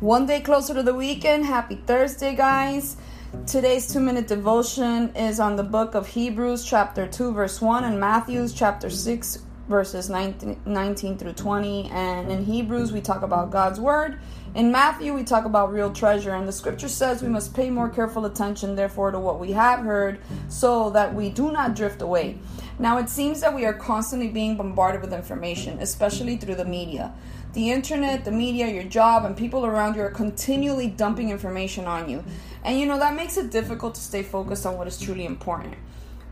One day closer to the weekend. Happy Thursday, guys. Today's two minute devotion is on the book of Hebrews, chapter 2, verse 1, and Matthew's, chapter 6, verses 19, 19, through 20. And in Hebrews, we talk about God's word. In Matthew, we talk about real treasure. And the scripture says we must pay more careful attention, therefore, to what we have heard so that we do not drift away. Now, it seems that we are constantly being bombarded with information, especially through the media. The internet, the media, your job, and people around you are continually dumping information on you. And you know, that makes it difficult to stay focused on what is truly important.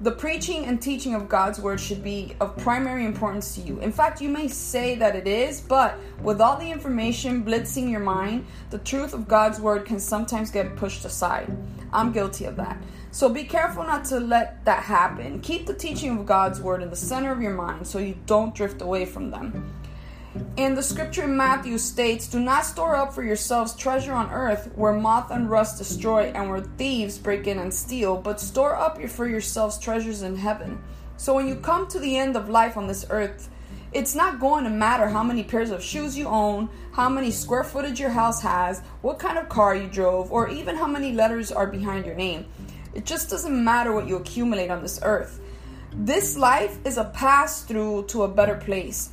The preaching and teaching of God's word should be of primary importance to you. In fact, you may say that it is, but with all the information blitzing your mind, the truth of God's word can sometimes get pushed aside. I'm guilty of that. So be careful not to let that happen. Keep the teaching of God's word in the center of your mind so you don't drift away from them. And the scripture in Matthew states, Do not store up for yourselves treasure on earth where moth and rust destroy and where thieves break in and steal, but store up for yourselves treasures in heaven. So when you come to the end of life on this earth, it's not going to matter how many pairs of shoes you own, how many square footage your house has, what kind of car you drove, or even how many letters are behind your name. It just doesn't matter what you accumulate on this earth. This life is a pass through to a better place.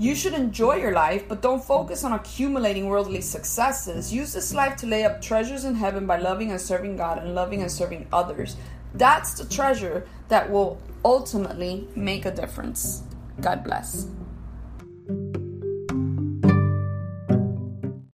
You should enjoy your life, but don't focus on accumulating worldly successes. Use this life to lay up treasures in heaven by loving and serving God and loving and serving others. That's the treasure that will ultimately make a difference. God bless.